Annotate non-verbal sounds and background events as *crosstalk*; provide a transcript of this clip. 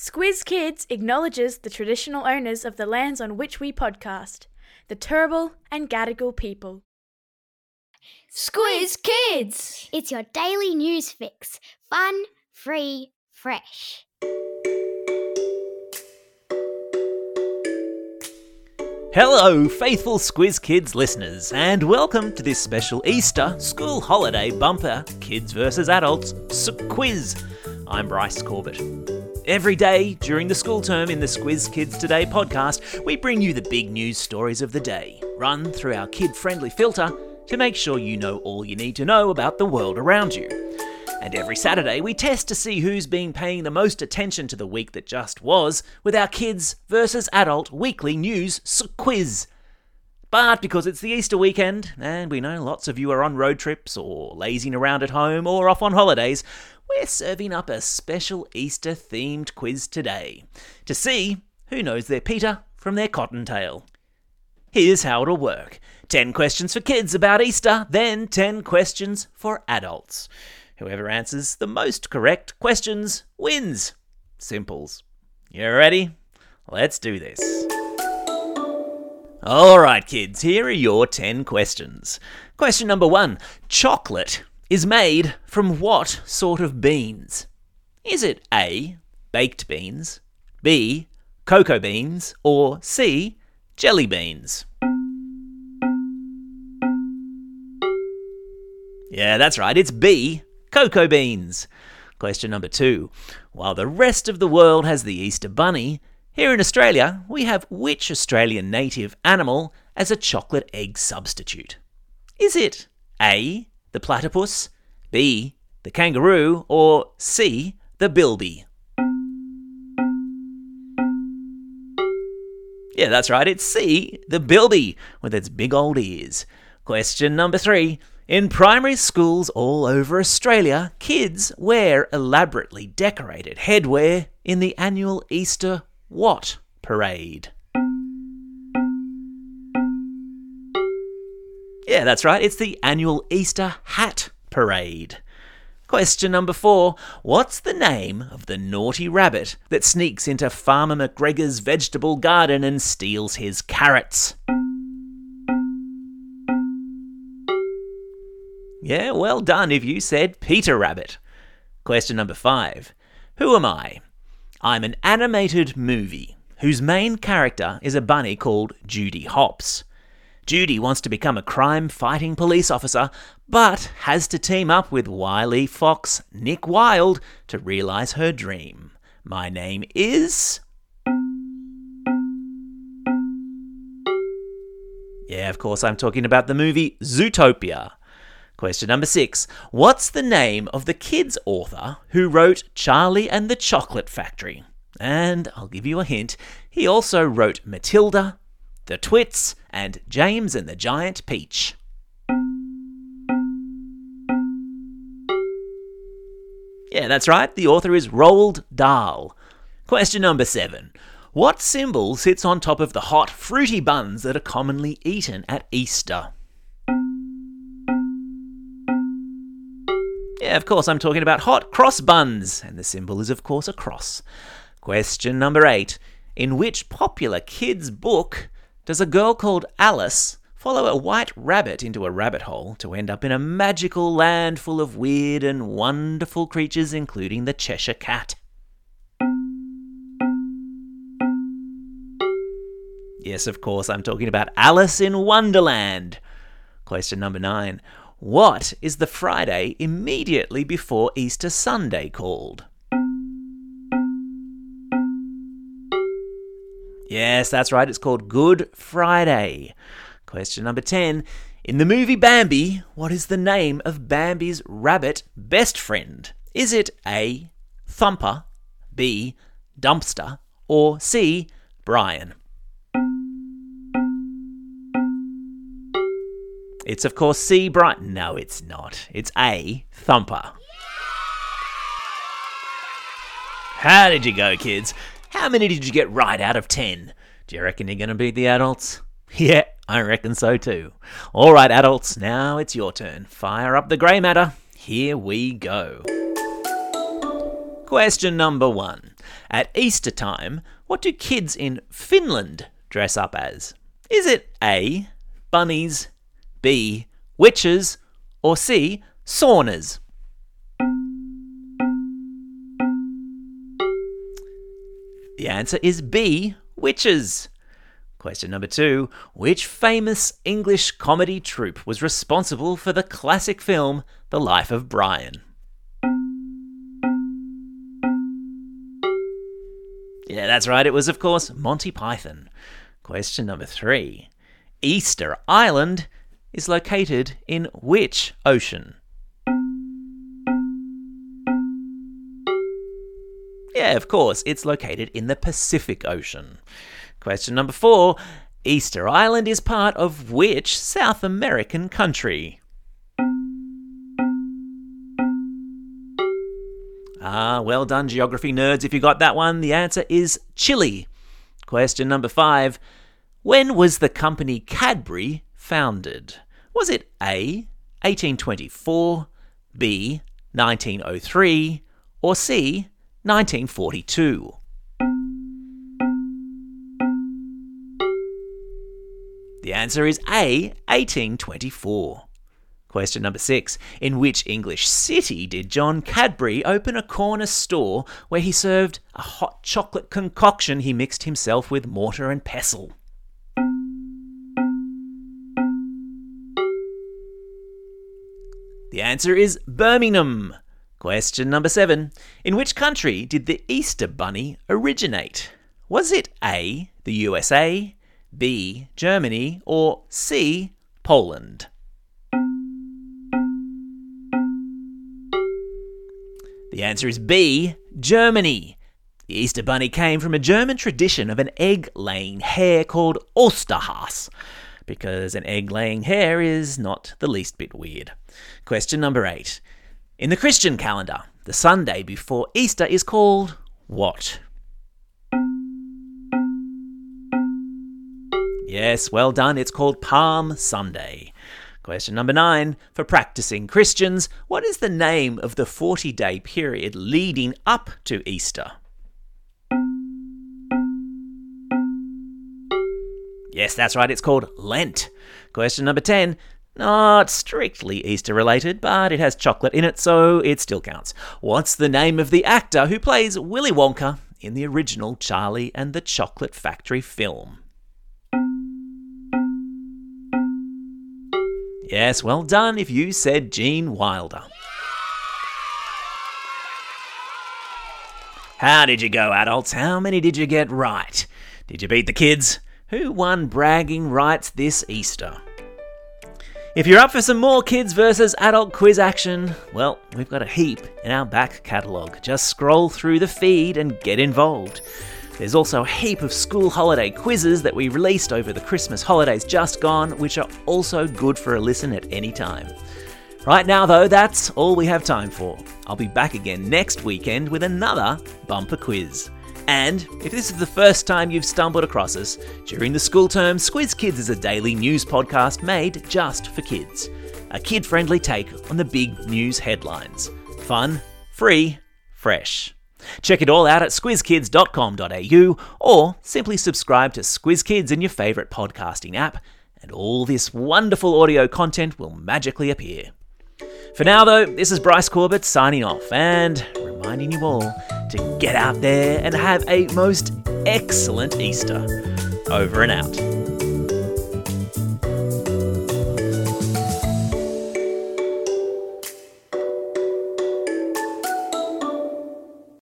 Squiz Kids acknowledges the traditional owners of the lands on which we podcast, the Turrbal and Gadigal people. Squiz Kids! It's your daily news fix. Fun, free, fresh. Hello, faithful Squiz Kids listeners, and welcome to this special Easter school holiday bumper Kids vs. Adults Squiz. I'm Bryce Corbett. Every day during the school term in the Squiz Kids Today podcast, we bring you the big news stories of the day, run through our kid friendly filter to make sure you know all you need to know about the world around you. And every Saturday, we test to see who's been paying the most attention to the week that just was with our Kids versus Adult Weekly News Quiz. But because it's the Easter weekend, and we know lots of you are on road trips or lazing around at home or off on holidays, we're serving up a special Easter themed quiz today to see who knows their Peter from their cottontail. Here's how it'll work 10 questions for kids about Easter, then 10 questions for adults. Whoever answers the most correct questions wins. Simples. You ready? Let's do this. Alright, kids, here are your 10 questions. Question number one Chocolate is made from what sort of beans? Is it A. Baked beans, B. Cocoa beans, or C. Jelly beans? Yeah, that's right, it's B. Cocoa beans. Question number two. While the rest of the world has the Easter Bunny, here in Australia we have which Australian native animal as a chocolate egg substitute? Is it A the platypus, B, the kangaroo, or C, the bilby? Yeah, that's right, it's C, the bilby, with its big old ears. Question number three. In primary schools all over Australia, kids wear elaborately decorated headwear in the annual Easter what parade? Yeah, that's right, it's the annual Easter Hat Parade. Question number four What's the name of the naughty rabbit that sneaks into Farmer McGregor's vegetable garden and steals his carrots? Yeah, well done if you said Peter Rabbit. Question number five Who am I? I'm an animated movie whose main character is a bunny called Judy Hopps. Judy wants to become a crime fighting police officer, but has to team up with wily fox Nick Wilde to realise her dream. My name is. Yeah, of course, I'm talking about the movie Zootopia. Question number six What's the name of the kids' author who wrote Charlie and the Chocolate Factory? And I'll give you a hint, he also wrote Matilda, the Twits, and James and the Giant Peach. Yeah, that's right, the author is Roald Dahl. Question number seven. What symbol sits on top of the hot, fruity buns that are commonly eaten at Easter? Yeah, of course, I'm talking about hot cross buns, and the symbol is, of course, a cross. Question number eight. In which popular kids' book does a girl called Alice follow a white rabbit into a rabbit hole to end up in a magical land full of weird and wonderful creatures, including the Cheshire Cat? Yes, of course, I'm talking about Alice in Wonderland. Question number nine. What is the Friday immediately before Easter Sunday called? Yes, that's right, it's called Good Friday. Question number 10. In the movie Bambi, what is the name of Bambi's rabbit best friend? Is it A. Thumper, B. Dumpster, or C. Brian? It's, of course, C. Brian. No, it's not. It's A. Thumper. How did you go, kids? How many did you get right out of 10? Do you reckon you're going to beat the adults? *laughs* Yeah, I reckon so too. All right, adults, now it's your turn. Fire up the grey matter. Here we go. Question number one. At Easter time, what do kids in Finland dress up as? Is it A. Bunnies, B. Witches, or C. Saunas? The answer is B. Witches. Question number two Which famous English comedy troupe was responsible for the classic film The Life of Brian? Yeah, that's right, it was, of course, Monty Python. Question number three Easter Island is located in which ocean? Yeah, of course, it's located in the Pacific Ocean. Question number four Easter Island is part of which South American country? Ah, well done, geography nerds, if you got that one. The answer is Chile. Question number five When was the company Cadbury founded? Was it A, 1824, B, 1903, or C, 1942? The answer is A, 1824. Question number six. In which English city did John Cadbury open a corner store where he served a hot chocolate concoction he mixed himself with mortar and pestle? The answer is Birmingham. Question number seven. In which country did the Easter Bunny originate? Was it A, the USA, B, Germany, or C, Poland? The answer is B, Germany. The Easter Bunny came from a German tradition of an egg laying hare called Osterhase, because an egg laying hare is not the least bit weird. Question number eight. In the Christian calendar, the Sunday before Easter is called what? Yes, well done. It's called Palm Sunday. Question number nine. For practicing Christians, what is the name of the 40 day period leading up to Easter? Yes, that's right, it's called Lent. Question number 10. Not strictly Easter related, but it has chocolate in it, so it still counts. What's the name of the actor who plays Willy Wonka in the original Charlie and the Chocolate Factory film? Yes, well done if you said Gene Wilder. How did you go, adults? How many did you get right? Did you beat the kids? Who won bragging rights this Easter? If you're up for some more kids versus adult quiz action, well, we've got a heap in our back catalogue. Just scroll through the feed and get involved. There's also a heap of school holiday quizzes that we released over the Christmas holidays just gone, which are also good for a listen at any time. Right now, though, that's all we have time for. I'll be back again next weekend with another bumper quiz. And if this is the first time you've stumbled across us, during the school term, Squiz Kids is a daily news podcast made just for kids. A kid friendly take on the big news headlines. Fun, free, fresh. Check it all out at squizkids.com.au or simply subscribe to Squiz Kids in your favourite podcasting app, and all this wonderful audio content will magically appear. For now, though, this is Bryce Corbett signing off and reminding you all to get out there and have a most excellent Easter. Over and out.